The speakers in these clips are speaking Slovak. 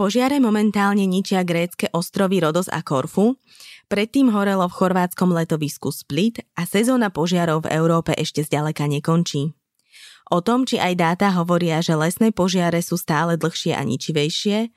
Požiare momentálne ničia grécke ostrovy Rodos a Korfu, Predtým horelo v chorvátskom letovisku Split a sezóna požiarov v Európe ešte zďaleka nekončí. O tom, či aj dáta hovoria, že lesné požiare sú stále dlhšie a ničivejšie,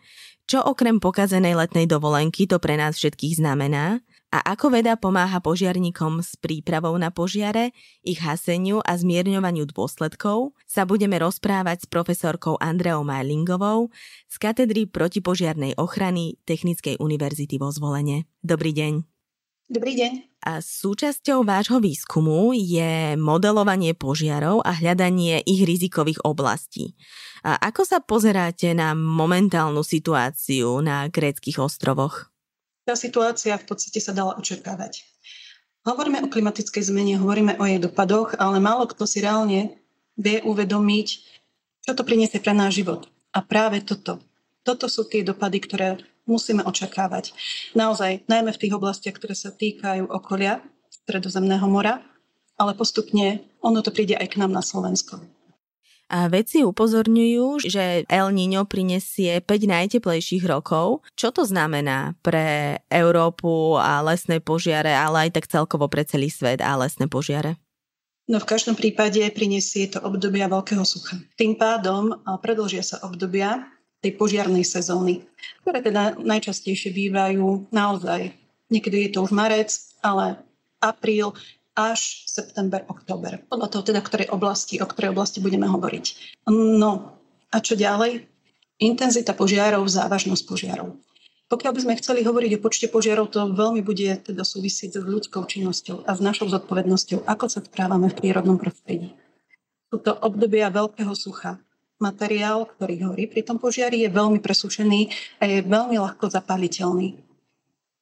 čo okrem pokazenej letnej dovolenky to pre nás všetkých znamená a ako veda pomáha požiarníkom s prípravou na požiare, ich haseniu a zmierňovaniu dôsledkov, sa budeme rozprávať s profesorkou Andreou Majlingovou z katedry protipožiarnej ochrany Technickej univerzity vo Zvolene. Dobrý deň. Dobrý deň. A súčasťou vášho výskumu je modelovanie požiarov a hľadanie ich rizikových oblastí. A ako sa pozeráte na momentálnu situáciu na gréckých ostrovoch? Tá situácia v podstate sa dala očakávať. Hovoríme o klimatickej zmene, hovoríme o jej dopadoch, ale málo kto si reálne vie uvedomiť, čo to priniesie pre náš život. A práve toto. Toto sú tie dopady, ktoré musíme očakávať. Naozaj, najmä v tých oblastiach, ktoré sa týkajú okolia Stredozemného mora, ale postupne ono to príde aj k nám na Slovensko. A vedci upozorňujú, že El Niño prinesie 5 najteplejších rokov. Čo to znamená pre Európu a lesné požiare, ale aj tak celkovo pre celý svet a lesné požiare? No v každom prípade prinesie to obdobia veľkého sucha. Tým pádom predlžia sa obdobia tej požiarnej sezóny, ktoré teda najčastejšie bývajú naozaj, niekedy je to už marec, ale apríl, až september, október. Podľa toho teda, ktorej oblasti, o ktorej oblasti budeme hovoriť. No a čo ďalej? Intenzita požiarov, závažnosť požiarov. Pokiaľ by sme chceli hovoriť o počte požiarov, to veľmi bude teda súvisieť s ľudskou činnosťou a s našou zodpovednosťou, ako sa správame v prírodnom prostredí. Sú to obdobia veľkého sucha. Materiál, ktorý horí pri tom požiari, je veľmi presúšený a je veľmi ľahko zapáliteľný.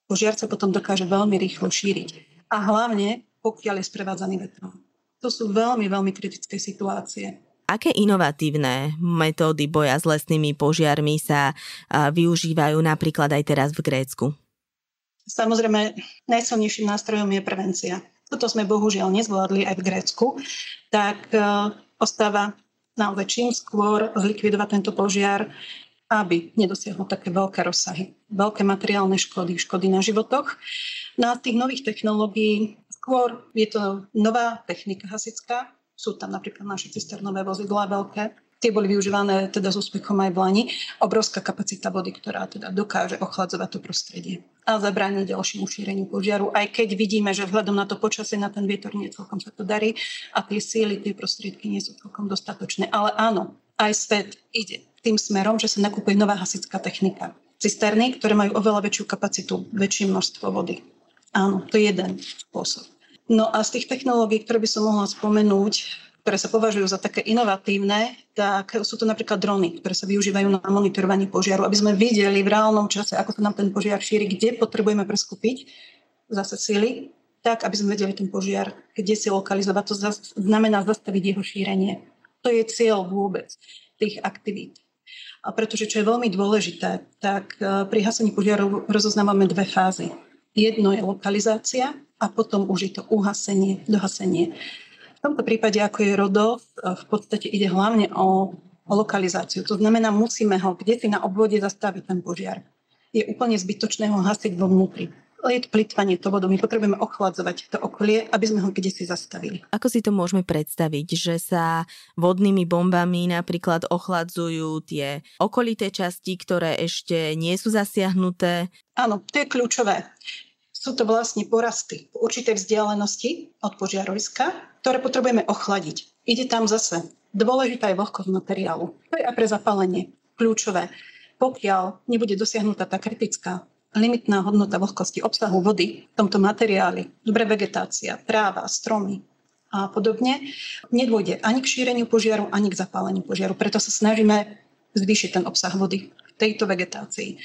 Požiar sa potom dokáže veľmi rýchlo šíriť. A hlavne pokiaľ je sprevádzaný vetrom. To sú veľmi, veľmi kritické situácie. Aké inovatívne metódy boja s lesnými požiarmi sa využívajú napríklad aj teraz v Grécku? Samozrejme, najsilnejším nástrojom je prevencia. Toto sme bohužiaľ nezvládli aj v Grécku, tak e, ostáva naozaj čím skôr zlikvidovať tento požiar, aby nedosiahol také veľké rozsahy, veľké materiálne škody, škody na životoch. No a z tých nových technológií Skôr je to nová technika hasická, sú tam napríklad naše cisternové vozidlá veľké, tie boli využívané teda s úspechom aj v Lani. Obrovská kapacita vody, ktorá teda dokáže ochladzovať to prostredie a zabrániť ďalšiemu šíreniu požiaru, aj keď vidíme, že vzhľadom na to počasie, na ten vietor nie celkom sa to darí a tie síly, tie prostriedky nie sú celkom dostatočné. Ale áno, aj svet ide tým smerom, že sa nakúpuje nová hasická technika. Cisterny, ktoré majú oveľa väčšiu kapacitu, väčšie množstvo vody. Áno, to je jeden spôsob. No a z tých technológií, ktoré by som mohla spomenúť, ktoré sa považujú za také inovatívne, tak sú to napríklad drony, ktoré sa využívajú na monitorovanie požiaru, aby sme videli v reálnom čase, ako sa nám ten požiar šíri, kde potrebujeme preskupiť zase sily, tak, aby sme vedeli ten požiar, kde si lokalizovať. To znamená zastaviť jeho šírenie. To je cieľ vôbec tých aktivít. A pretože, čo je veľmi dôležité, tak eh, pri hasení požiarov rozoznávame dve fázy. Jedno je lokalizácia a potom už je to uhasenie, dohasenie. V tomto prípade, ako je Rodo, v podstate ide hlavne o, o lokalizáciu. To znamená, musíme ho kde si na obvode zastaviť ten požiar. Je úplne zbytočné ho hasiť vo vnútri je to plitvanie to vodou. My potrebujeme ochladzovať to okolie, aby sme ho kde si zastavili. Ako si to môžeme predstaviť, že sa vodnými bombami napríklad ochladzujú tie okolité časti, ktoré ešte nie sú zasiahnuté? Áno, to je kľúčové. Sú to vlastne porasty v určitej vzdialenosti od požiaroviska, ktoré potrebujeme ochladiť. Ide tam zase. Dôležitá je vlhkosť materiálu. To je aj pre zapálenie kľúčové. Pokiaľ nebude dosiahnutá tá kritická limitná hodnota vlhkosti obsahu vody v tomto materiáli, dobré vegetácia, tráva, stromy a podobne, nedôjde ani k šíreniu požiaru, ani k zapáleniu požiaru. Preto sa snažíme zvýšiť ten obsah vody v tejto vegetácii.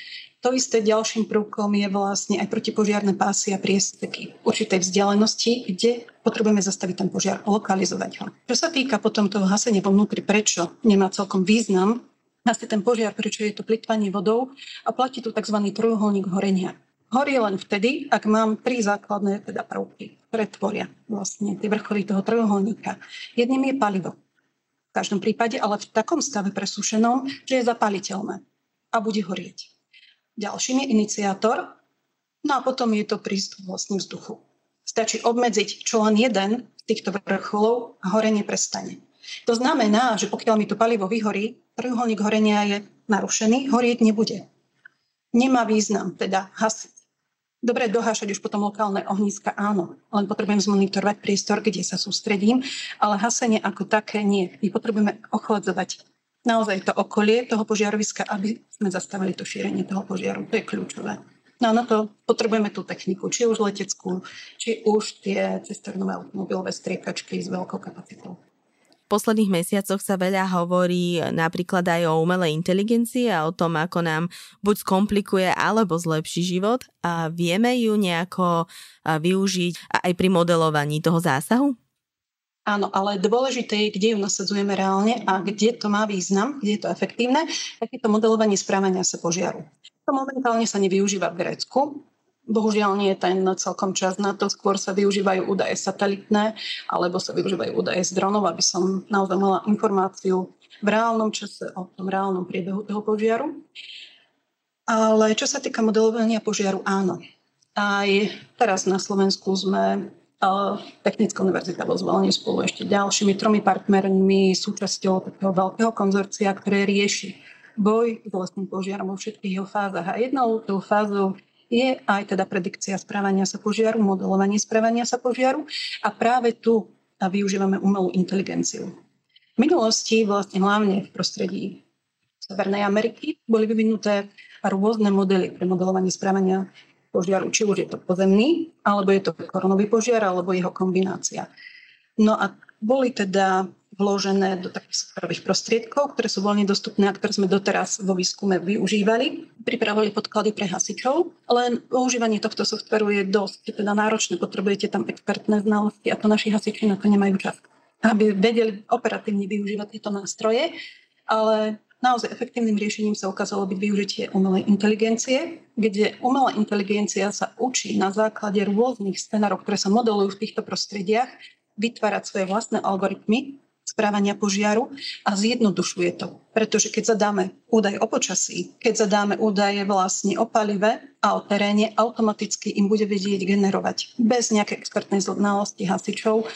To isté ďalším prvkom je vlastne aj protipožiarné pásy a priesteky v určitej vzdialenosti, kde potrebujeme zastaviť ten požiar, lokalizovať ho. Čo sa týka potom toho hasenia vo vnútri, prečo nemá celkom význam, asi ten požiar, prečo je to plitvanie vodou a platí tu tzv. trojuholník horenia. Horí len vtedy, ak mám tri základné teda prvky, ktoré tvoria vlastne tie vrcholy toho trojuholníka. Jedným je palivo. V každom prípade, ale v takom stave presúšenom, že je zapaliteľné a bude horieť. Ďalším je iniciátor, no a potom je to prístup vlastne vzduchu. Stačí obmedziť čo len jeden z týchto vrcholov a horenie prestane. To znamená, že pokiaľ mi to palivo vyhorí, trojuholník horenia je narušený, horieť nebude. Nemá význam teda hasiť. Dobre, dohášať už potom lokálne ohniska, áno, len potrebujem zmonitorovať priestor, kde sa sústredím, ale hasenie ako také nie. My potrebujeme ochladzovať naozaj to okolie toho požiaroviska, aby sme zastavili to šírenie toho požiaru. To je kľúčové. No a na to potrebujeme tú techniku, či už leteckú, či už tie cisternové automobilové striekačky s veľkou kapacitou. Posledných mesiacoch sa veľa hovorí napríklad aj o umelej inteligencii a o tom, ako nám buď skomplikuje alebo zlepší život. A vieme ju nejako využiť aj pri modelovaní toho zásahu? Áno, ale dôležité je, kde ju nasadzujeme reálne a kde to má význam, kde je to efektívne, tak je to modelovanie správania sa požiaru. To momentálne sa nevyužíva v Grécku. Bohužiaľ nie je ten celkom čas na to, skôr sa využívajú údaje satelitné alebo sa využívajú údaje z dronov, aby som naozaj mala informáciu v reálnom čase o tom reálnom priebehu toho požiaru. Ale čo sa týka modelovania požiaru, áno. Aj teraz na Slovensku sme Technická univerzita vo Zvolení spolu ešte ďalšími tromi partnermi súčasťou takého veľkého konzorcia, ktoré rieši boj s lesným požiarom vo všetkých jeho fázach. A jednou tou fázou je aj teda predikcia správania sa požiaru, modelovanie správania sa požiaru a práve tu využívame umelú inteligenciu. V minulosti vlastne hlavne v prostredí Severnej Ameriky boli vyvinuté rôzne modely pre modelovanie správania požiaru, či už je to pozemný, alebo je to koronový požiar, alebo jeho kombinácia. No a boli teda vložené do takých superových prostriedkov, ktoré sú voľne dostupné a ktoré sme doteraz vo výskume využívali. Pripravili podklady pre hasičov, len používanie tohto softveru je dosť teda náročné, potrebujete tam expertné znalosti a to naši hasiči na to nemajú čas, aby vedeli operatívne využívať tieto nástroje, ale naozaj efektívnym riešením sa ukázalo byť využitie umelej inteligencie, kde umelá inteligencia sa učí na základe rôznych scenárov, ktoré sa modelujú v týchto prostrediach, vytvárať svoje vlastné algoritmy správania požiaru a zjednodušuje to. Pretože keď zadáme údaj o počasí, keď zadáme údaje vlastne o palive a o teréne, automaticky im bude vedieť generovať bez nejakej expertnej znalosti hasičov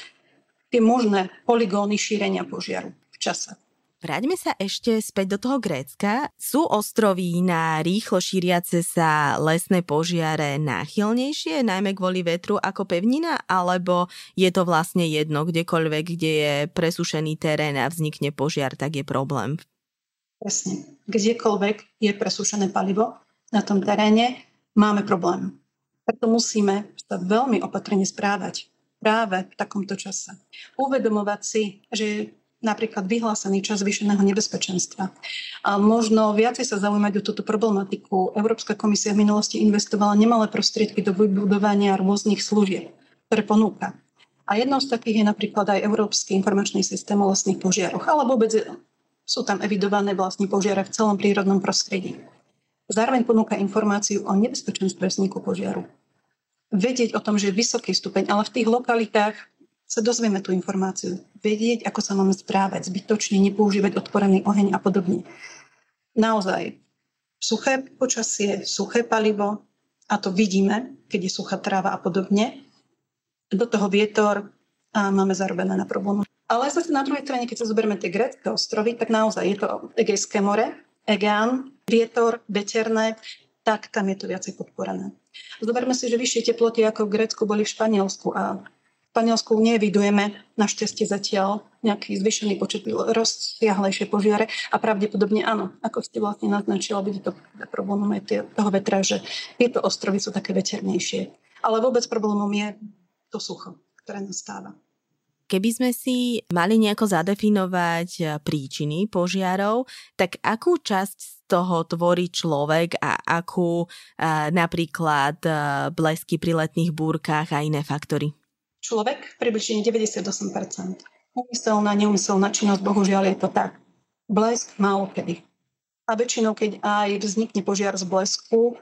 tie možné poligóny šírenia požiaru v čase. Vráťme sa ešte späť do toho Grécka. Sú ostrovy na rýchlo šíriace sa lesné požiare náchylnejšie, najmä kvôli vetru ako pevnina, alebo je to vlastne jedno, kdekoľvek, kde je presušený terén a vznikne požiar, tak je problém? Presne. Kdekoľvek je presušené palivo na tom teréne, máme problém. Preto musíme sa veľmi opatrne správať práve v takomto čase. Uvedomovať si, že napríklad vyhlásený čas zvýšeného nebezpečenstva. A možno viacej sa zaujímať o túto problematiku. Európska komisia v minulosti investovala nemalé prostriedky do vybudovania rôznych služieb, ktoré ponúka. A jednou z takých je napríklad aj Európsky informačný systém o lesných požiaroch, ale vôbec sú tam evidované vlastne požiare v celom prírodnom prostredí. Zároveň ponúka informáciu o nebezpečenstve vzniku požiaru. Vedieť o tom, že je vysoký stupeň, ale v tých lokalitách sa dozvieme tú informáciu, vedieť, ako sa máme správať, zbytočne nepoužívať odporený oheň a podobne. Naozaj, suché počasie, suché palivo, a to vidíme, keď je suchá tráva a podobne, do toho vietor a máme zarobené na problému. Ale zase na druhej strane, keď sa zoberieme tie grecké ostrovy, tak naozaj je to Egejské more, Egeán, vietor, veterné, tak tam je to viacej podporené. Zoberme si, že vyššie teploty ako v Grécku boli v Španielsku a Španielsku nevidujeme našťastie zatiaľ nejaký zvyšený počet rozsiahlejšie požiare a pravdepodobne áno, ako ste vlastne naznačila, bude to problémom aj toho vetra, že tieto ostrovy sú také veternejšie. Ale vôbec problémom je to sucho, ktoré nastáva. Keby sme si mali nejako zadefinovať eh, príčiny požiarov, tak akú časť toho tvorí človek a akú uh, napríklad uh, blesky pri letných búrkach a iné faktory? Človek približne 98%. Umyselná, neumyselná činnosť, bohužiaľ je to tak. Blesk málo kedy. A väčšinou, keď aj vznikne požiar z blesku,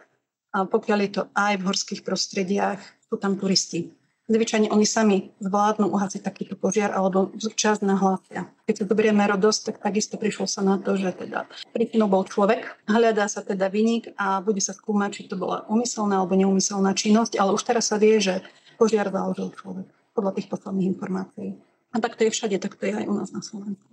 a pokiaľ je to aj v horských prostrediach, sú tam turisti zvyčajne oni sami zvládnu uhasiť takýto požiar alebo čas nahlásia. Keď sa zoberieme rodosť, tak takisto prišlo sa na to, že teda príčinou bol človek, hľadá sa teda vynik a bude sa skúmať, či to bola umyselná alebo neumyselná činnosť, ale už teraz sa vie, že požiar založil človek podľa tých posledných informácií. A tak to je všade, tak to je aj u nás na Slovensku.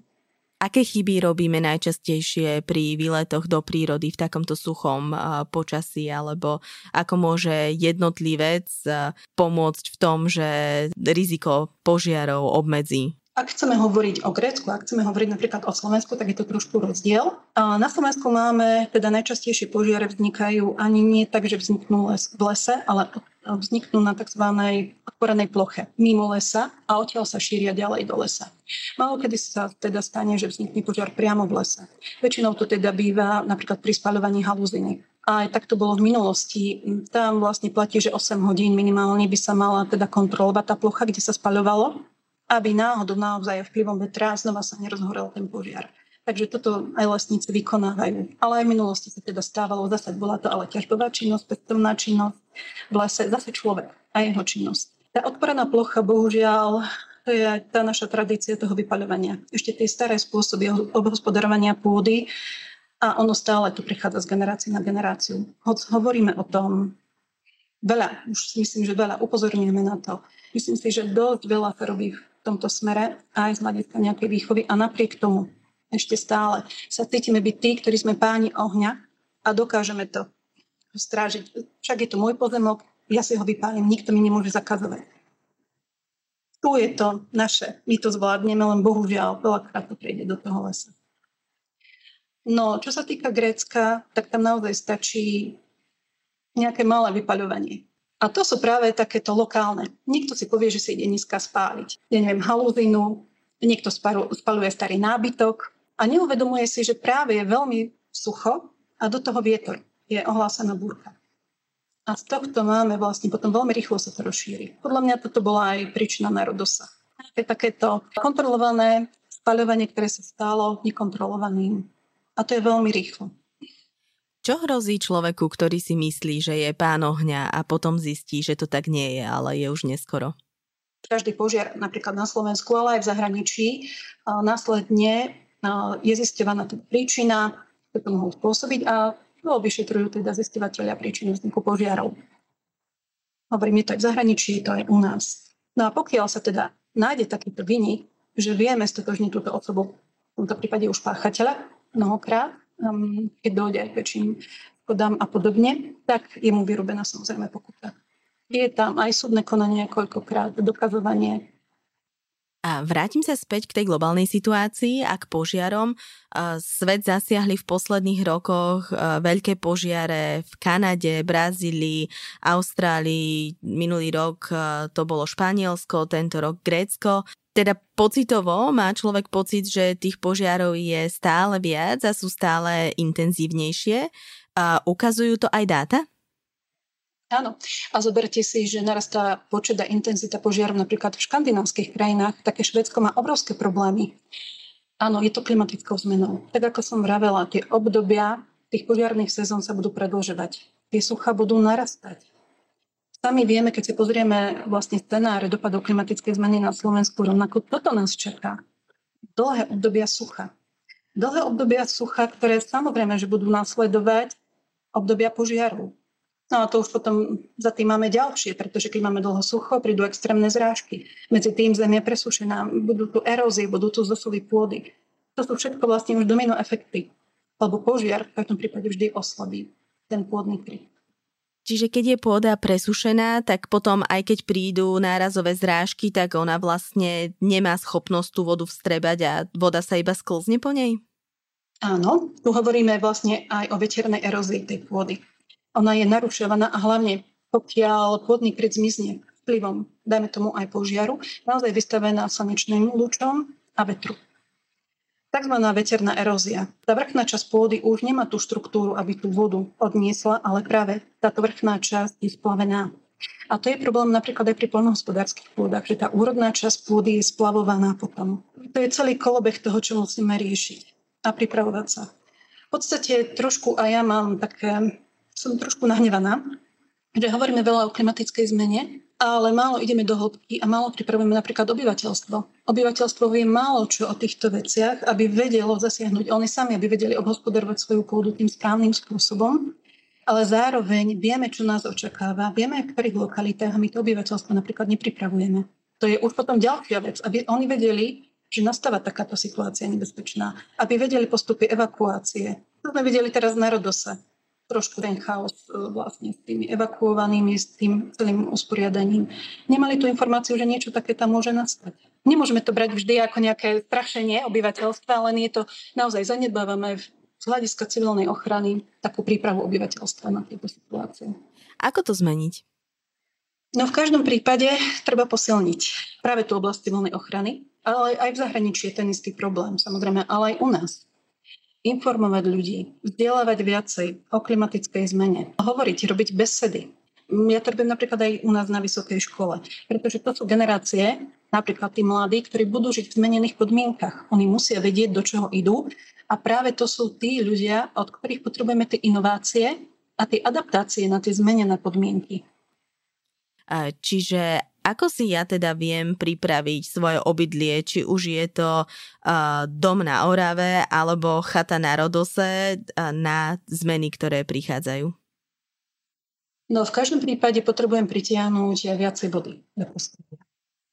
Aké chyby robíme najčastejšie pri výletoch do prírody v takomto suchom počasí, alebo ako môže jednotlivec pomôcť v tom, že riziko požiarov obmedzí? Ak chceme hovoriť o Grécku, ak chceme hovoriť napríklad o Slovensku, tak je to trošku rozdiel. Na Slovensku máme, teda najčastejšie požiare vznikajú ani nie tak, že vzniknú les, v lese, ale vzniknú na tzv. otvorenej ploche mimo lesa a odtiaľ sa šíria ďalej do lesa. Malo kedy sa teda stane, že vznikne požiar priamo v lese. Väčšinou to teda býva napríklad pri spaľovaní haluziny. A aj tak to bolo v minulosti. Tam vlastne platí, že 8 hodín minimálne by sa mala teda kontrolovať tá plocha, kde sa spaľovalo aby náhodou naozaj vplyvom vetra znova sa nerozhorel ten požiar. Takže toto aj lesníci vykonávajú. Ale aj v minulosti sa teda stávalo, zase bola to ale ťažbová činnosť, pestovná činnosť, v lese zase človek a jeho činnosť. Tá odporená plocha, bohužiaľ, to je tá naša tradícia toho vypaľovania. Ešte tie staré spôsoby obhospodarovania pôdy a ono stále tu prichádza z generácie na generáciu. Hoď hovoríme o tom veľa, už myslím, že veľa upozorňujeme na to. Myslím si, že dosť veľa sa robí tomto smere aj z hľadiska nejakej výchovy a napriek tomu ešte stále sa cítime byť tí, ktorí sme páni ohňa a dokážeme to strážiť. Však je to môj pozemok, ja si ho vypálim, nikto mi nemôže zakazovať. Tu je to naše, my to zvládneme, len bohužiaľ veľakrát to prejde do toho lesa. No, čo sa týka Grécka, tak tam naozaj stačí nejaké malé vypaľovanie. A to sú práve takéto lokálne. Niekto si povie, že si ide nízka spáliť. Ja neviem, halúzinu, niekto spaluje starý nábytok a neuvedomuje si, že práve je veľmi sucho a do toho vietor. Je ohlásená búrka. A z tohto máme vlastne potom veľmi rýchlo sa to rozšíri. Podľa mňa toto bola aj príčina národosa. Je takéto kontrolované spaľovanie, ktoré sa stalo nekontrolovaným. A to je veľmi rýchlo. Čo hrozí človeku, ktorý si myslí, že je pán ohňa a potom zistí, že to tak nie je, ale je už neskoro? Každý požiar napríklad na Slovensku, ale aj v zahraničí, následne je zisťovaná teda príčina, ktorá to mohol spôsobiť a no, vyšetrujú teda zistovateľia príčinu vzniku požiarov. Hovorím, je to aj v zahraničí, je to aj u nás. No a pokiaľ sa teda nájde takýto vynik, že vieme stotožniť túto osobu, v tomto prípade už páchateľa, mnohokrát, keď dojde aj väčším škodám a podobne, tak je mu vyrobená samozrejme pokuta. Je tam aj súdne konanie koľkokrát, dokazovanie. A vrátim sa späť k tej globálnej situácii a k požiarom. Svet zasiahli v posledných rokoch veľké požiare v Kanade, Brazílii, Austrálii. Minulý rok to bolo Španielsko, tento rok Grécko. Teda pocitovo má človek pocit, že tých požiarov je stále viac a sú stále intenzívnejšie. A ukazujú to aj dáta? Áno. A zoberte si, že narastá počet a intenzita požiarov napríklad v škandinávskych krajinách. Také Švedsko má obrovské problémy. Áno, je to klimatickou zmenou. Tak ako som vravela, tie obdobia tých požiarných sezón sa budú predlžovať. Tie sucha budú narastať. Sami vieme, keď si pozrieme vlastne scenáre dopadov klimatickej zmeny na Slovensku, rovnako toto nás čaká. Dlhé obdobia sucha. Dlhé obdobia sucha, ktoré samozrejme, že budú následovať obdobia požiarov. No a to už potom za tým máme ďalšie, pretože keď máme dlho sucho, prídu extrémne zrážky. Medzi tým zem je presúšená, budú tu erózie, budú tu zosuvy pôdy. To sú všetko vlastne už domino efekty. Lebo požiar v každom prípade vždy oslabí ten pôdny kryt. Čiže keď je pôda presušená, tak potom aj keď prídu nárazové zrážky, tak ona vlastne nemá schopnosť tú vodu vstrebať a voda sa iba sklzne po nej? Áno, tu hovoríme vlastne aj o veternej erózii tej pôdy. Ona je narušovaná a hlavne pokiaľ pôdny kryt zmizne vplyvom, dajme tomu aj požiaru, naozaj vystavená slnečným lúčom a vetru. Takzvaná veterná erózia. Tá vrchná časť pôdy už nemá tú štruktúru, aby tú vodu odniesla, ale práve táto vrchná časť je splavená. A to je problém napríklad aj pri poľnohospodárských pôdach, že tá úrodná časť pôdy je splavovaná potom. To je celý kolobeh toho, čo musíme riešiť a pripravovať sa. V podstate trošku aj ja mám také, som trošku nahnevaná, že hovoríme veľa o klimatickej zmene, ale málo ideme do hĺbky a málo pripravujeme napríklad obyvateľstvo. Obyvateľstvo vie málo čo o týchto veciach, aby vedelo zasiahnuť oni sami, aby vedeli obhospodarovať svoju pôdu tým správnym spôsobom, ale zároveň vieme, čo nás očakáva, vieme, v ktorých lokalitách my to obyvateľstvo napríklad nepripravujeme. To je už potom ďalšia vec, aby oni vedeli, že nastáva takáto situácia nebezpečná, aby vedeli postupy evakuácie. To sme videli teraz na Rodose trošku ten chaos e, vlastne s tými evakuovanými, s tým celým usporiadaním. Nemali tú informáciu, že niečo také tam môže nastať. Nemôžeme to brať vždy ako nejaké strašenie obyvateľstva, len je to naozaj zanedbávame z hľadiska civilnej ochrany takú prípravu obyvateľstva na tieto situácie. Ako to zmeniť? No v každom prípade treba posilniť práve tú oblasť civilnej ochrany, ale aj v zahraničí je ten istý problém, samozrejme, ale aj u nás informovať ľudí, vzdelávať viacej o klimatickej zmene, hovoriť, robiť besedy. Ja to robím napríklad aj u nás na vysokej škole, pretože to sú generácie, napríklad tí mladí, ktorí budú žiť v zmenených podmienkach. Oni musia vedieť, do čoho idú a práve to sú tí ľudia, od ktorých potrebujeme tie inovácie a tie adaptácie na tie zmenené podmienky. Čiže ako si ja teda viem pripraviť svoje obydlie, či už je to uh, dom na Orave alebo chata na Rodose uh, na zmeny, ktoré prichádzajú? No v každom prípade potrebujem pritiahnuť viacej vody do prostredia.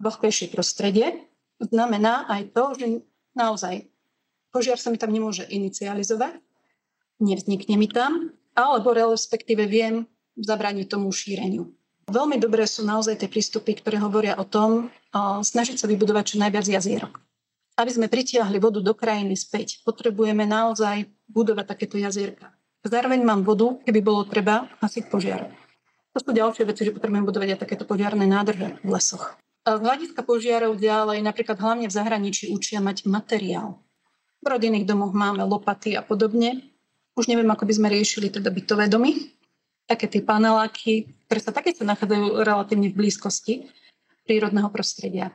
Vlhkejšie prostredie znamená aj to, že naozaj požiar sa mi tam nemôže inicializovať, nevznikne mi tam, alebo respektíve viem zabrániť tomu šíreniu. Veľmi dobré sú naozaj tie prístupy, ktoré hovoria o tom, snažiť sa vybudovať čo najviac jazierok. Aby sme pritiahli vodu do krajiny späť, potrebujeme naozaj budovať takéto jazierka. Zároveň mám vodu, keby bolo treba hasiť požiar. To sú ďalšie veci, že potrebujeme budovať aj takéto požiarné nádrže v lesoch. A z hľadiska požiarov ďalej, napríklad hlavne v zahraničí učia mať materiál. V rodinných domoch máme lopaty a podobne. Už neviem, ako by sme riešili teda bytové domy, také tie paneláky, ktoré sa také sa nachádzajú relatívne v blízkosti prírodného prostredia.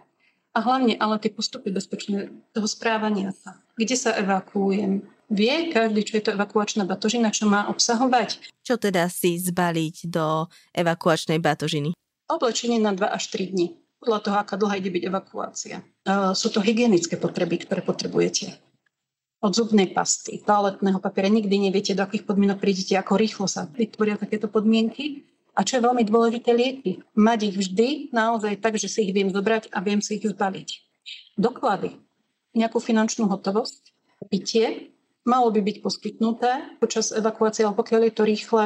A hlavne ale tie postupy bezpečné toho správania sa. Kde sa evakuujem? Vie každý, čo je to evakuačná batožina, čo má obsahovať? Čo teda si zbaliť do evakuačnej batožiny? Oblečenie na 2 až 3 dní. Podľa toho, aká dlhá ide byť evakuácia. Sú to hygienické potreby, ktoré potrebujete od zubnej pasty, toaletného papiera. Nikdy neviete, do akých podmienok prídete, ako rýchlo sa vytvoria takéto podmienky. A čo je veľmi dôležité, lieky. Mať ich vždy naozaj tak, že si ich viem zobrať a viem si ich zbaviť. Doklady, nejakú finančnú hotovosť, pitie, malo by byť poskytnuté počas evakuácie, ale pokiaľ je to rýchle,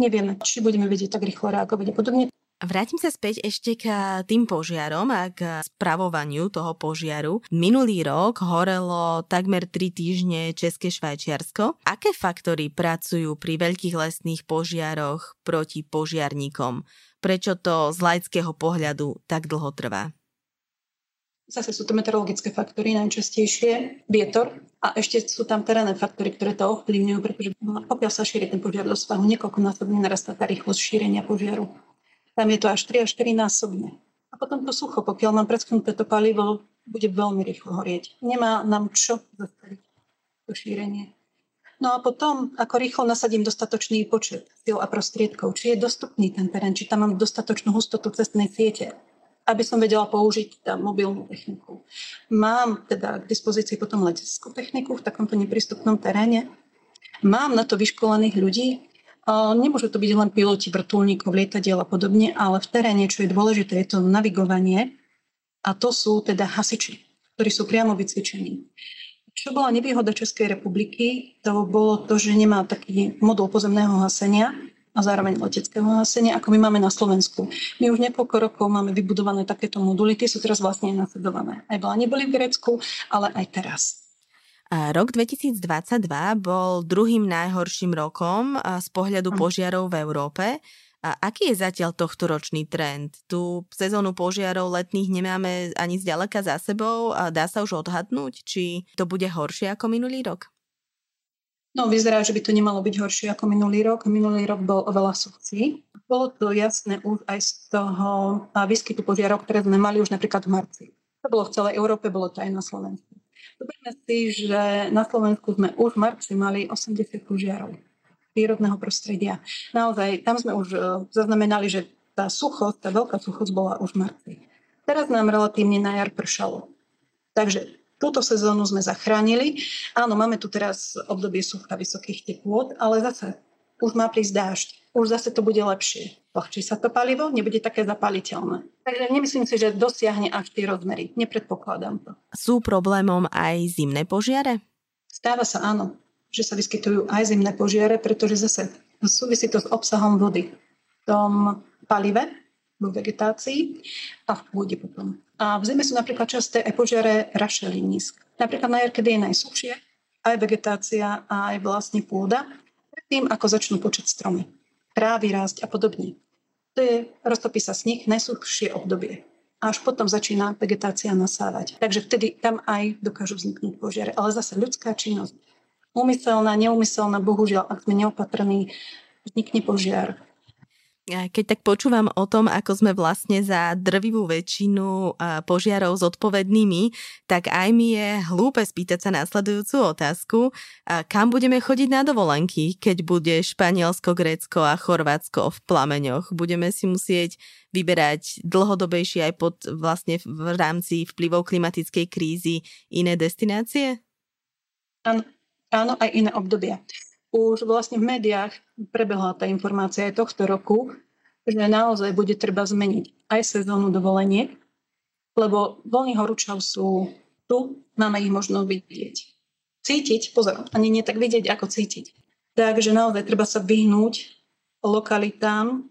nevieme, či budeme vedieť tak rýchlo reagovať. A podobne Vrátim sa späť ešte k tým požiarom a k spravovaniu toho požiaru. Minulý rok horelo takmer 3 týždne České Švajčiarsko. Aké faktory pracujú pri veľkých lesných požiaroch proti požiarníkom? Prečo to z laického pohľadu tak dlho trvá? Zase sú to meteorologické faktory najčastejšie, vietor a ešte sú tam terénne faktory, ktoré to ovplyvňujú, pretože pokiaľ sa šíri ten požiar do svahu, niekoľkonásobne narastá tá rýchlosť šírenia požiaru. Tam je to až 3 až 4 násobne. A potom to sucho, pokiaľ mám preschnuté to palivo, bude veľmi rýchlo horieť. Nemá nám čo zastaviť to šírenie. No a potom, ako rýchlo nasadím dostatočný počet síl a prostriedkov, či je dostupný ten terén, či tam mám dostatočnú hustotu cestnej siete, aby som vedela použiť tam mobilnú techniku. Mám teda k dispozícii potom leteckú techniku v takomto neprístupnom teréne. Mám na to vyškolených ľudí, Nemôžu to byť len piloti vrtulníkov, lietadiel a podobne, ale v teréne, čo je dôležité, je to navigovanie a to sú teda hasiči, ktorí sú priamo vycvičení. Čo bola nevýhoda Českej republiky, to bolo to, že nemá taký modul pozemného hasenia a zároveň leteckého hasenia, ako my máme na Slovensku. My už niekoľko rokov máme vybudované takéto moduly, tie sú teraz vlastne nasledované. Aj bola neboli v Grécku, ale aj teraz. Rok 2022 bol druhým najhorším rokom z pohľadu požiarov v Európe. A aký je zatiaľ tohto ročný trend? Tu sezónu požiarov letných nemáme ani zďaleka za sebou a dá sa už odhadnúť, či to bude horšie ako minulý rok? No, vyzerá, že by to nemalo byť horšie ako minulý rok. Minulý rok bol oveľa suchší. Bolo to jasné už aj z toho výskytu požiarov, ktoré sme mali už napríklad v marci. To bolo v celej Európe, bolo to aj na Slovensku. Zoberme si, že na Slovensku sme už v marci mali 80 požiarov prírodného prostredia. Naozaj, tam sme už e, zaznamenali, že tá suchosť, tá veľká suchosť bola už v marci. Teraz nám relatívne na jar pršalo. Takže túto sezónu sme zachránili. Áno, máme tu teraz obdobie sucha vysokých teplôt, ale zase už má prísť dážď. Už zase to bude lepšie. Ľahčí sa to palivo, nebude také zapaliteľné. Takže nemyslím si, že dosiahne až tie rozmery. Nepredpokladám to. Sú problémom aj zimné požiare? Stáva sa áno že sa vyskytujú aj zimné požiare, pretože zase súvisí to s obsahom vody v tom palive, vo vegetácii a v pôde potom. A v zime sú napríklad časté aj požiare rašelinisk. Napríklad na jar, kedy je najsuchšie, aj vegetácia, aj vlastne pôda, predtým ako začnú počať stromy, trávy rásť a podobne. To je roztopí sa sníh, najsuchšie obdobie. A až potom začína vegetácia nasávať. Takže vtedy tam aj dokážu vzniknúť požiare. Ale zase ľudská činnosť Úmyselná, neumyselná, bohužiaľ, ak sme neopatrní, vznikne požiar. Keď tak počúvam o tom, ako sme vlastne za drvivú väčšinu požiarov zodpovednými, tak aj mi je hlúpe spýtať sa následujúcu otázku. Kam budeme chodiť na dovolenky, keď bude Španielsko, Grécko a Chorvátsko v plameňoch? Budeme si musieť vyberať dlhodobejšie aj pod vlastne v rámci vplyvov klimatickej krízy iné destinácie? Áno, Áno, aj iné obdobia. Už vlastne v médiách prebehla tá informácia aj tohto roku, že naozaj bude treba zmeniť aj sezónu dovoleniek, lebo voľní horúčav sú tu, máme ich možno vidieť. Cítiť, pozor, ani nie tak vidieť, ako cítiť. Takže naozaj treba sa vyhnúť lokalitám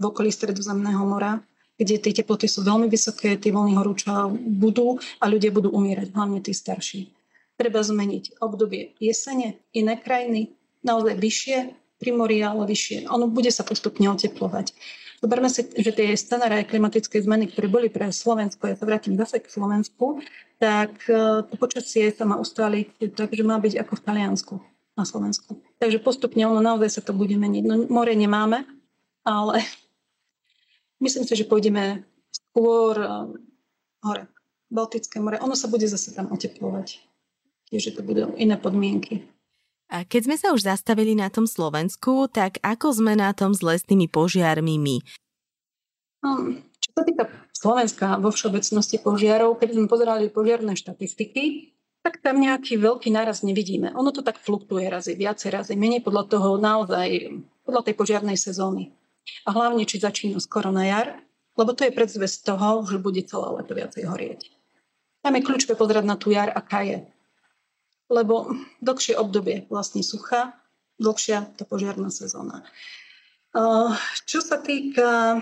v okolí Stredozemného mora, kde tie teploty sú veľmi vysoké, tie voľní horúčav budú a ľudia budú umierať, hlavne tí starší treba zmeniť obdobie jesene, iné krajiny, naozaj vyššie, primoria, ale vyššie. Ono bude sa postupne oteplovať. Zoberme si, že tie scenáre klimatické zmeny, ktoré boli pre Slovensko, ja sa vrátim zase k Slovensku, tak e, to počasie sa má ustáliť, takže má byť ako v Taliansku na Slovensku. Takže postupne ono naozaj sa to bude meniť. No, more nemáme, ale myslím si, že pôjdeme skôr e, hore, Baltické more. Ono sa bude zase tam oteplovať tiež to budú iné podmienky. A keď sme sa už zastavili na tom Slovensku, tak ako sme na tom s lesnými požiarmi my? Um, čo sa týka Slovenska vo všeobecnosti požiarov, keď sme pozerali požiarné štatistiky, tak tam nejaký veľký náraz nevidíme. Ono to tak fluktuje razy, viacej razy, menej podľa toho naozaj, podľa tej požiarnej sezóny. A hlavne, či začína skoro na jar, lebo to je predzvesť toho, že bude celé leto viacej horieť. Tam je kľúčové pozerať na tú jar, aká je lebo dlhšie obdobie vlastne sucha, dlhšia tá požiarná sezóna. Čo sa týka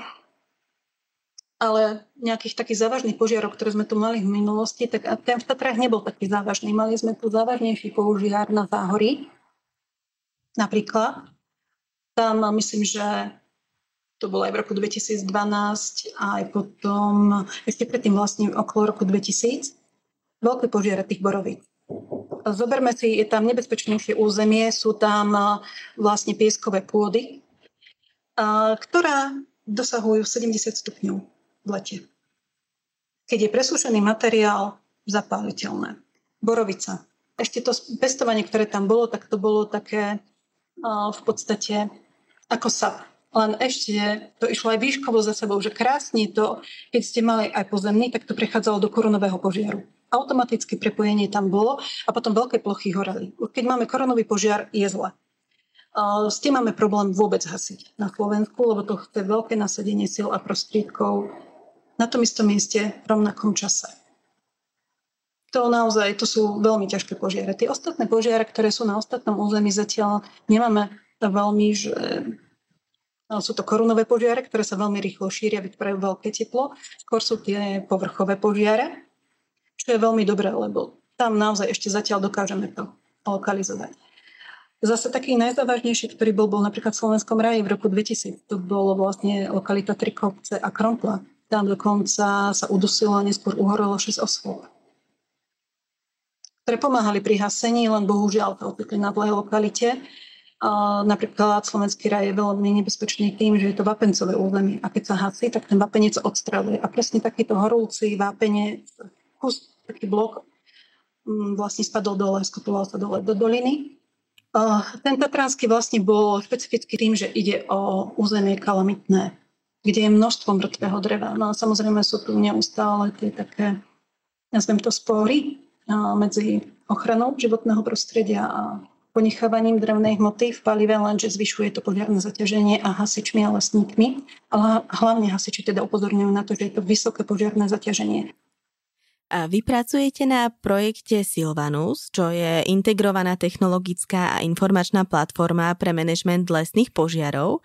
ale nejakých takých závažných požiarov, ktoré sme tu mali v minulosti, tak ten v Tatrách nebol taký závažný. Mali sme tu závažnejší požiar na záhory, napríklad. Tam myslím, že to bolo aj v roku 2012 a aj potom, ešte predtým vlastne okolo roku 2000, veľké požiare tých borovíc. Zoberme si, je tam nebezpečnejšie územie, sú tam vlastne pieskové pôdy, ktorá dosahujú 70 stupňov v lete. Keď je presúšený materiál, zapáliteľné. Borovica. Ešte to pestovanie, ktoré tam bolo, tak to bolo také v podstate ako sa. Len ešte to išlo aj výškovo za sebou, že krásne to, keď ste mali aj pozemný, tak to prechádzalo do korunového požiaru automatické prepojenie tam bolo a potom veľké plochy horeli. Keď máme koronový požiar, je zle. S tým máme problém vôbec hasiť na Slovensku, lebo to chce veľké nasadenie síl a prostriedkov na tom istom mieste v rovnakom čase. To naozaj, to sú veľmi ťažké požiare. Tie ostatné požiare, ktoré sú na ostatnom území, zatiaľ nemáme veľmi, že no, sú to korunové požiare, ktoré sa veľmi rýchlo šíria, vytvárajú veľké teplo. Skôr sú tie povrchové požiare, čo je veľmi dobré, lebo tam naozaj ešte zatiaľ dokážeme to lokalizovať. Zase taký najzávažnejší, ktorý bol, bol napríklad v Slovenskom raji v roku 2000. To bolo vlastne lokalita Trikovce a Krompla. Tam dokonca sa udusilo a neskôr uhorelo 6 osôb ktoré pomáhali pri hasení, len bohužiaľ to ocitli na dlhej lokalite. A napríklad slovenský raj je veľmi nebezpečný tým, že je to vapencové územie a keď sa hasí, tak ten vapenec odstreluje. A presne takýto horúci vápenec, kus, taký blok mm, vlastne spadol dole, skopoval sa dole do doliny ten Tatranský vlastne bol špecificky tým, že ide o územie kalamitné, kde je množstvo mŕtvého dreva. No a samozrejme sú tu neustále tie také, nazvem to spory medzi ochranou životného prostredia a ponechávaním drevnej hmoty v palive, lenže zvyšuje to požiarne zaťaženie a hasičmi a lesníkmi. Ale hlavne hasiči teda upozorňujú na to, že je to vysoké požiarné zaťaženie. Vy pracujete na projekte Silvanus, čo je integrovaná technologická a informačná platforma pre manažment lesných požiarov.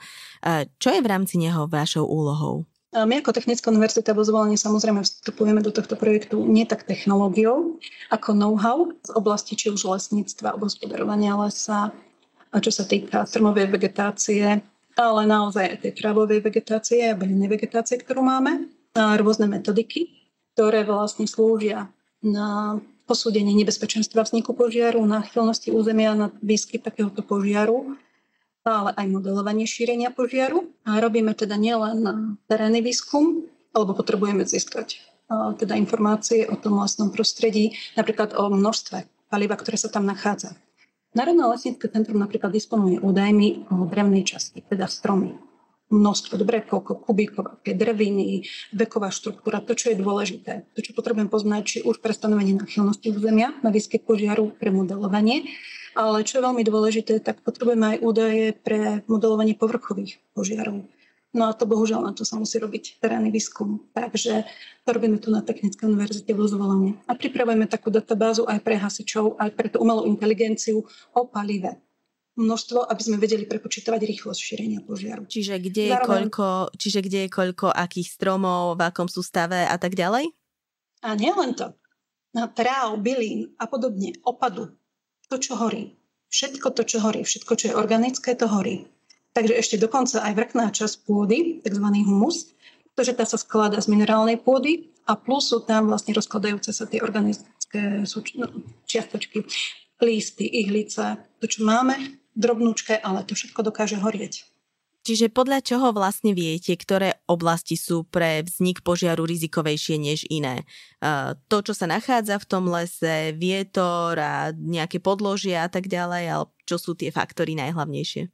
Čo je v rámci neho vašou úlohou? My ako Technická univerzita vo zvolení samozrejme vstupujeme do tohto projektu nie tak technológiou, ako know-how z oblasti či už lesníctva, hospodarovania lesa, a čo sa týka strmovej vegetácie, ale naozaj aj tej travovej vegetácie a bylinnej vegetácie, ktorú máme, a rôzne metodiky, ktoré vlastne slúžia na posúdenie nebezpečenstva vzniku požiaru, náchylnosti územia na výskyt takéhoto požiaru, ale aj modelovanie šírenia požiaru. A robíme teda nielen terénny výskum, alebo potrebujeme získať teda informácie o tom vlastnom prostredí, napríklad o množstve paliva, ktoré sa tam nachádza. Národné lesnícke centrum napríklad disponuje údajmi o drevnej časti, teda stromy množstvo, dobre, koľko kubíkov, aké dreviny, veková štruktúra, to, čo je dôležité, to, čo potrebujem poznať, či už pre stanovenie náchylnosti územia na výskyt požiaru pre modelovanie, ale čo je veľmi dôležité, tak potrebujeme aj údaje pre modelovanie povrchových požiarov. No a to bohužiaľ na to sa musí robiť terénny výskum. Takže to robíme tu na Technickej univerzite vo zvolení. A pripravujeme takú databázu aj pre hasičov, aj pre tú umelú inteligenciu o palive množstvo, aby sme vedeli prepočítavať rýchlosť šírenia požiaru. Čiže kde je, Zároveň... koľko, čiže kde je koľko akých stromov, v akom sú stave a tak ďalej? A nielen to. Na tráv, bylín a podobne, opadu, to, čo horí. Všetko to, čo horí, všetko, čo je organické, to horí. Takže ešte dokonca aj vrchná časť pôdy, tzv. humus, pretože tá sa skladá z minerálnej pôdy a plus sú tam vlastne rozkladajúce sa tie organické no, čiastočky, lísty, ihlice, to, čo máme, drobnúčke, ale to všetko dokáže horieť. Čiže podľa čoho vlastne viete, ktoré oblasti sú pre vznik požiaru rizikovejšie než iné? To, čo sa nachádza v tom lese, vietor a nejaké podložia a tak ďalej, ale čo sú tie faktory najhlavnejšie?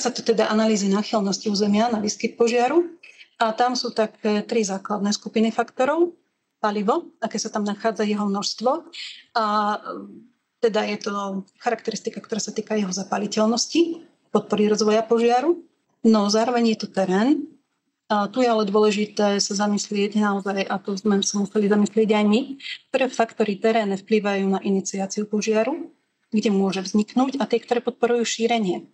Sa to teda analýzy náchylnosti územia na výskyt požiaru a tam sú také tri základné skupiny faktorov. Palivo, aké sa tam nachádza jeho množstvo a teda je to charakteristika, ktorá sa týka jeho zapaliteľnosti, podpory rozvoja požiaru. No zároveň je to terén. A tu je ale dôležité sa zamyslieť naozaj, a to sme sa museli zamyslieť aj my, ktoré faktory terénne vplývajú na iniciáciu požiaru, kde môže vzniknúť a tie, ktoré podporujú šírenie.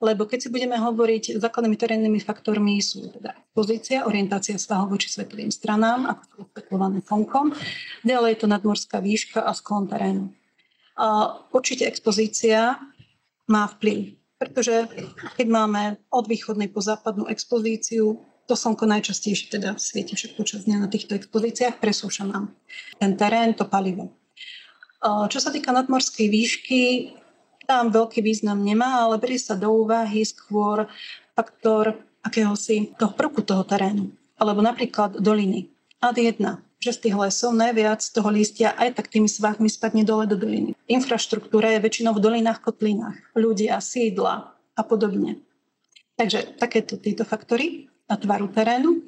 Lebo keď si budeme hovoriť, základnými terénnymi faktormi sú teda pozícia, orientácia svahov voči svetlým stranám, ako sú osvetľované slnkom. Ďalej je to nadmorská výška a sklon terénu. A určite expozícia má vplyv, pretože keď máme od východnej po západnú expozíciu, to slnko najčastejšie teda svieti však počas dňa na týchto expozíciách, presúša nám ten terén, to palivo. Čo sa týka nadmorskej výšky, tam veľký význam nemá, ale berie sa do úvahy skôr faktor akéhosi toho prvku toho terénu. Alebo napríklad doliny. Ad 1 že z tých lesov najviac toho lístia aj tak tými svahmi spadne dole do doliny. Infraštruktúra je väčšinou v dolinách, kotlinách. Ľudia, sídla a podobne. Takže takéto tieto faktory a tvaru terénu.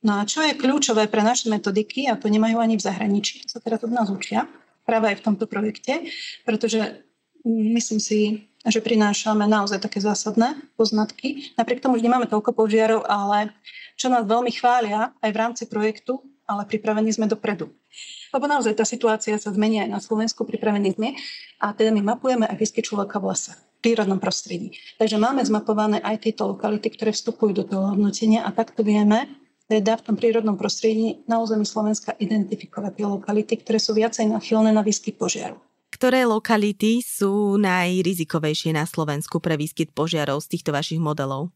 No a čo je kľúčové pre naše metodiky, a to nemajú ani v zahraničí, sa teraz od nás učia, práve aj v tomto projekte, pretože myslím si, že prinášame naozaj také zásadné poznatky. Napriek tomu, že nemáme toľko požiarov, ale čo nás veľmi chvália aj v rámci projektu, ale pripravení sme dopredu. Lebo naozaj tá situácia sa zmení aj na Slovensku, pripravení sme a teda my mapujeme aj výskyt človeka v lese, v prírodnom prostredí. Takže máme zmapované aj tieto lokality, ktoré vstupujú do toho hodnotenia a takto vieme teda v tom prírodnom prostredí na území Slovenska identifikovať tie lokality, ktoré sú viacej nachylné na výskyt požiaru. Ktoré lokality sú najrizikovejšie na Slovensku pre výskyt požiarov z týchto vašich modelov?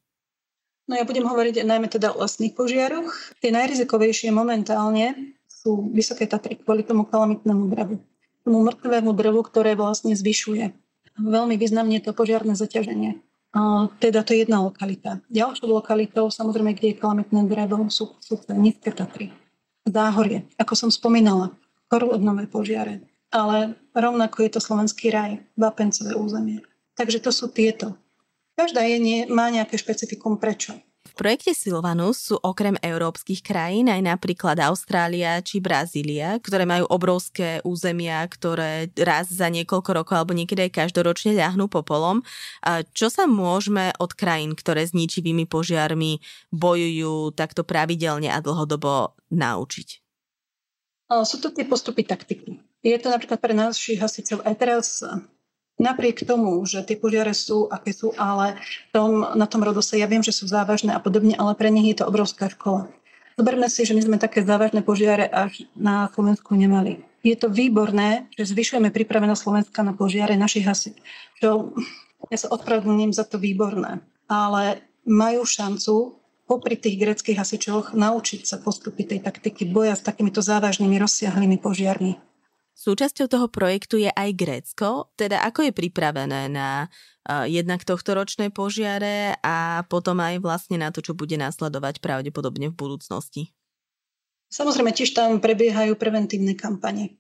No ja budem hovoriť najmä teda o lesných požiaroch. Tie najrizikovejšie momentálne sú Vysoké Tatry kvôli tomu kalamitnému drevu. Tomu mŕtvému drevu, ktoré vlastne zvyšuje veľmi významne to požiarné zaťaženie. A teda to je jedna lokalita. Ďalšou lokalitou, samozrejme, kde je kalamitné drevo, sú, sú nízke Tatry. Záhorie, ako som spomínala, korunové požiare. Ale rovnako je to slovenský raj, Vapencové územie. Takže to sú tieto Každá je nie, má nejaké špecifikum prečo. V projekte Silvanus sú okrem európskych krajín aj napríklad Austrália či Brazília, ktoré majú obrovské územia, ktoré raz za niekoľko rokov alebo niekedy aj každoročne ľahnú popolom. A čo sa môžeme od krajín, ktoré s ničivými požiarmi bojujú takto pravidelne a dlhodobo naučiť? Sú to tie postupy taktiky. Je to napríklad pre našich hasičov aj teraz Napriek tomu, že tie požiare sú, aké sú, ale tom, na tom rodose ja viem, že sú závažné a podobne, ale pre nich je to obrovská škola. Zoberme si, že my sme také závažné požiare až na Slovensku nemali. Je to výborné, že zvyšujeme pripravenosť Slovenska na požiare našich hasič. Čo ja sa odpravdujem za to výborné. Ale majú šancu popri tých greckých hasičoch naučiť sa postupy tej taktiky boja s takýmito závažnými rozsiahlými požiarmi. Súčasťou toho projektu je aj Grécko, teda ako je pripravené na uh, jednak tohto ročné požiare a potom aj vlastne na to, čo bude následovať pravdepodobne v budúcnosti. Samozrejme, tiež tam prebiehajú preventívne kampane.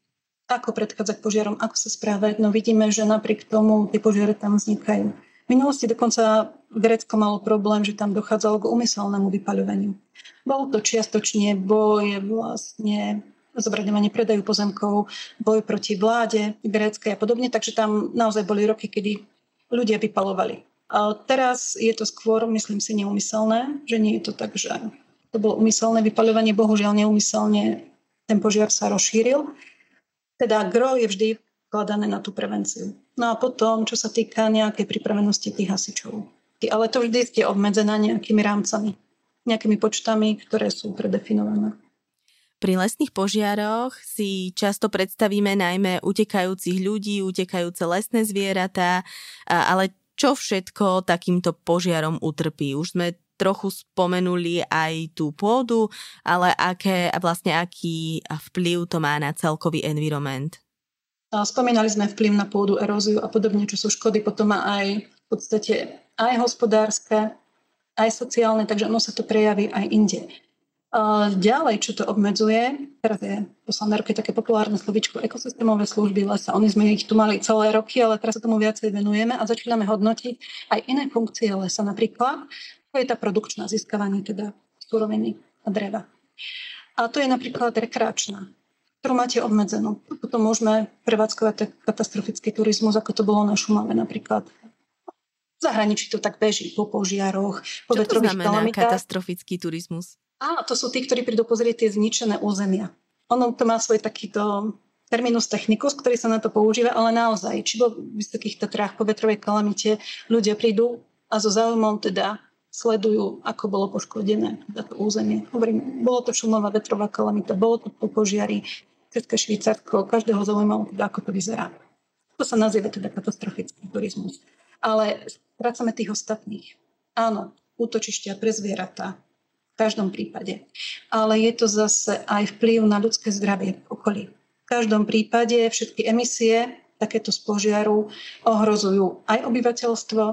Ako predchádzať požiarom, ako sa správať. No vidíme, že napriek tomu tie požiare tam vznikajú. V minulosti dokonca Grécko malo problém, že tam dochádzalo k umyselnému vypaľovaniu. Bolo to čiastočne boj vlastne zobraňovanie predajú pozemkov, boj proti vláde gréckej a podobne, takže tam naozaj boli roky, kedy ľudia vypalovali. A teraz je to skôr, myslím si, neumyselné, že nie je to tak, že to bolo umyselné vypaľovanie, bohužiaľ neumyselne ten požiar sa rozšíril. Teda gro je vždy vkladané na tú prevenciu. No a potom, čo sa týka nejakej pripravenosti tých hasičov. Ale to vždy je obmedzené nejakými rámcami, nejakými počtami, ktoré sú predefinované. Pri lesných požiaroch si často predstavíme najmä utekajúcich ľudí, utekajúce lesné zvieratá, ale čo všetko takýmto požiarom utrpí? Už sme trochu spomenuli aj tú pôdu, ale aké, vlastne aký vplyv to má na celkový environment? Spomínali sme vplyv na pôdu, eróziu a podobne, čo sú škody, potom má aj v podstate aj hospodárske, aj sociálne, takže ono sa to prejaví aj inde. Ďalej, čo to obmedzuje, teraz je poslednej roky také populárne slovičko ekosystémové služby lesa. Oni sme ich tu mali celé roky, ale teraz sa tomu viacej venujeme a začíname hodnotiť aj iné funkcie lesa, napríklad, ako je tá produkčná, získavanie teda suroviny a dreva. A to je napríklad rekreačná, ktorú máte obmedzenú. Potom môžeme prevádzkovať katastrofický turizmus, ako to bolo na Šumave napríklad. V zahraničí to tak beží po požiaroch, po Čo to znamená kalamitách. katastrofický turizmus? Áno, to sú tí, ktorí prídu pozrieť tie zničené územia. Ono to má svoj takýto terminus technicus, ktorý sa na to používa, ale naozaj, či vo vysokých Tatrách po vetrovej kalamite ľudia prídu a so záujmom teda sledujú, ako bolo poškodené to územie. Hovorím, bolo to šumová vetrová kalamita, bolo to po požiari, České Švýcarsko, každého zaujímalo, teda, ako to vyzerá. To sa nazýva teda katastrofický turizmus. Ale strácame tých ostatných. Áno, útočištia pre zvieratá, v každom prípade. Ale je to zase aj vplyv na ľudské zdravie v okolí. V každom prípade všetky emisie takéto z požiaru ohrozujú aj obyvateľstvo,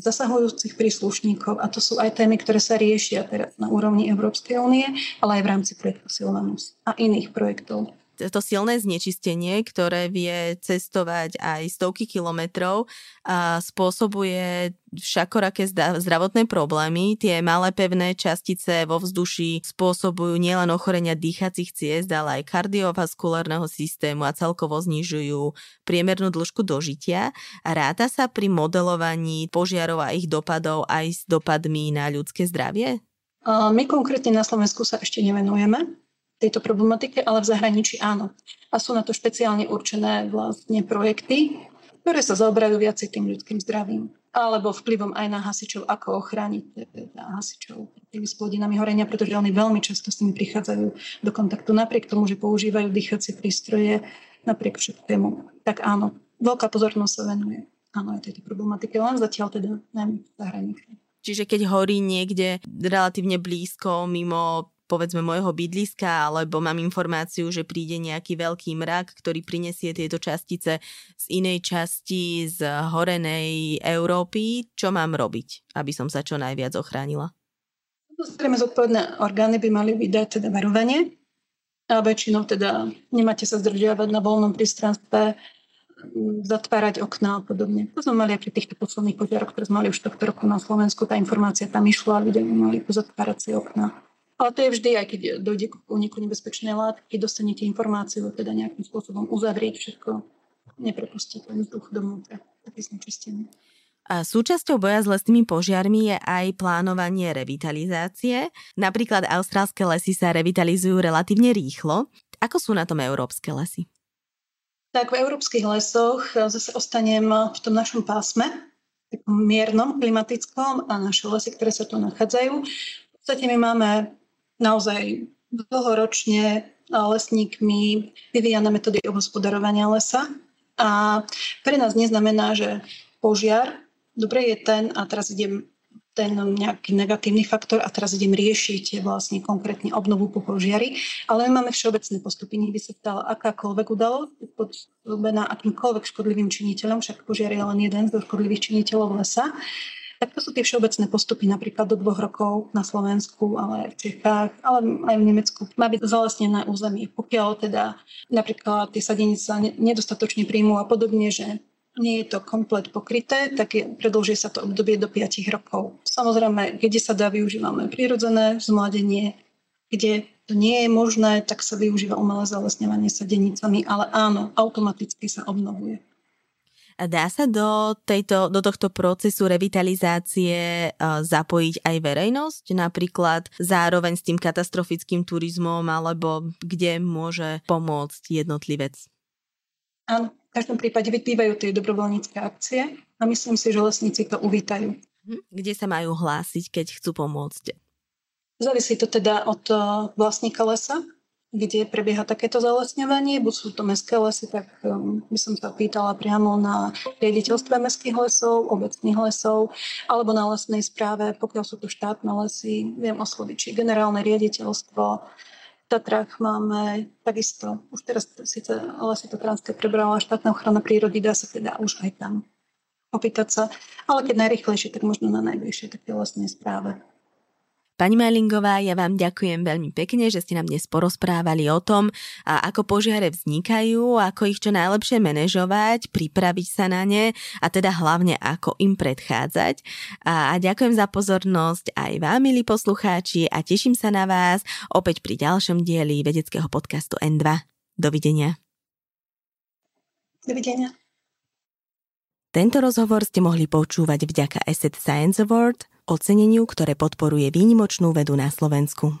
zasahujúcich príslušníkov a to sú aj témy, ktoré sa riešia teraz na úrovni Európskej únie, ale aj v rámci projektu Silvanus a iných projektov to silné znečistenie, ktoré vie cestovať aj stovky kilometrov, a spôsobuje všakoraké zdravotné problémy. Tie malé pevné častice vo vzduši spôsobujú nielen ochorenia dýchacích ciest, ale aj kardiovaskulárneho systému a celkovo znižujú priemernú dĺžku dožitia. Ráta sa pri modelovaní požiarov a ich dopadov aj s dopadmi na ľudské zdravie? My konkrétne na Slovensku sa ešte nevenujeme tejto problematike, ale v zahraničí áno. A sú na to špeciálne určené vlastne projekty, ktoré sa zaoberajú viacej tým ľudským zdravím alebo vplyvom aj na hasičov, ako ochrániť teda hasičov tými splodinami horenia, pretože oni veľmi často s nimi prichádzajú do kontaktu. Napriek tomu, že používajú dýchacie prístroje, napriek všetkému. Tak áno, veľká pozornosť sa venuje áno, aj tejto problematike, len zatiaľ teda najmä v zahraničí. Čiže keď horí niekde relatívne blízko, mimo povedzme môjho bydliska, alebo mám informáciu, že príde nejaký veľký mrak, ktorý prinesie tieto častice z inej časti, z horenej Európy, čo mám robiť, aby som sa čo najviac ochránila? Samozrejme, zodpovedné orgány by mali vydať teda varovanie a väčšinou teda nemáte sa zdržiavať na voľnom priestranstve, zatvárať okná a podobne. To sme mali aj pri týchto posledných požiaroch, ktoré sme mali už tohto roku na Slovensku. Tá informácia tam išla ľudia mali pozatvárať si okná. Ale to je vždy, aj keď dojde k úniku nebezpečnej látky, dostanete informáciu, teda nejakým spôsobom uzavrieť všetko, neprepustiť ten vzduch dovnútra, taký znečistený. A súčasťou boja s lesnými požiarmi je aj plánovanie revitalizácie. Napríklad austrálske lesy sa revitalizujú relatívne rýchlo. Ako sú na tom európske lesy? Tak v európskych lesoch zase ostanem v tom našom pásme, takom miernom, klimatickom a naše lesy, ktoré sa tu nachádzajú. V podstate my máme naozaj dlhoročne lesníkmi vyvíjane metódy obhospodarovania lesa. A pre nás neznamená, že požiar, dobre je ten a teraz idem ten nejaký negatívny faktor a teraz idem riešiť vlastne konkrétne obnovu po požiari, ale my máme všeobecné postupy, nech by sa stala akákoľvek udalosť, podrobená akýmkoľvek škodlivým činiteľom, však požiar je len jeden zo škodlivých činiteľov lesa, tak to sú tie všeobecné postupy napríklad do dvoch rokov na Slovensku, ale aj v Čechách, ale aj v Nemecku. Má byť zalesnené územie. Pokiaľ teda napríklad tie sadenice sa nedostatočne príjmú a podobne, že nie je to komplet pokryté, tak je, predlžie sa to obdobie do 5 rokov. Samozrejme, kde sa dá využívame prirodzené zmladenie, kde to nie je možné, tak sa využíva umelé zalesňovanie sadenicami, ale áno, automaticky sa obnovuje. Dá sa do, tejto, do tohto procesu revitalizácie zapojiť aj verejnosť, napríklad zároveň s tým katastrofickým turizmom, alebo kde môže pomôcť jednotlivec? Áno, v každom prípade vypívajú tie dobrovoľnícke akcie a myslím si, že lesníci to uvítajú. Hm, kde sa majú hlásiť, keď chcú pomôcť? Závisí to teda od vlastníka lesa, kde prebieha takéto zalesňovanie, buď sú to mestské lesy, tak um, by som sa pýtala priamo na riaditeľstve mestských lesov, obecných lesov, alebo na lesnej správe, pokiaľ sú to štátne lesy, viem osloviť, či generálne riaditeľstvo. V Tatrách máme takisto, už teraz síce lesy Tatranské prebrala štátna ochrana prírody, dá sa teda už aj tam opýtať sa, ale keď najrychlejšie, tak možno na najbližšie také lesnej správe. Pani Majlingová, ja vám ďakujem veľmi pekne, že ste nám dnes porozprávali o tom, ako požiare vznikajú, ako ich čo najlepšie manažovať, pripraviť sa na ne a teda hlavne ako im predchádzať. A ďakujem za pozornosť aj vám, milí poslucháči, a teším sa na vás opäť pri ďalšom dieli vedeckého podcastu N2. Dovidenia. Dovidenia. Tento rozhovor ste mohli počúvať vďaka Asset Science Award – oceneniu, ktoré podporuje výnimočnú vedu na Slovensku.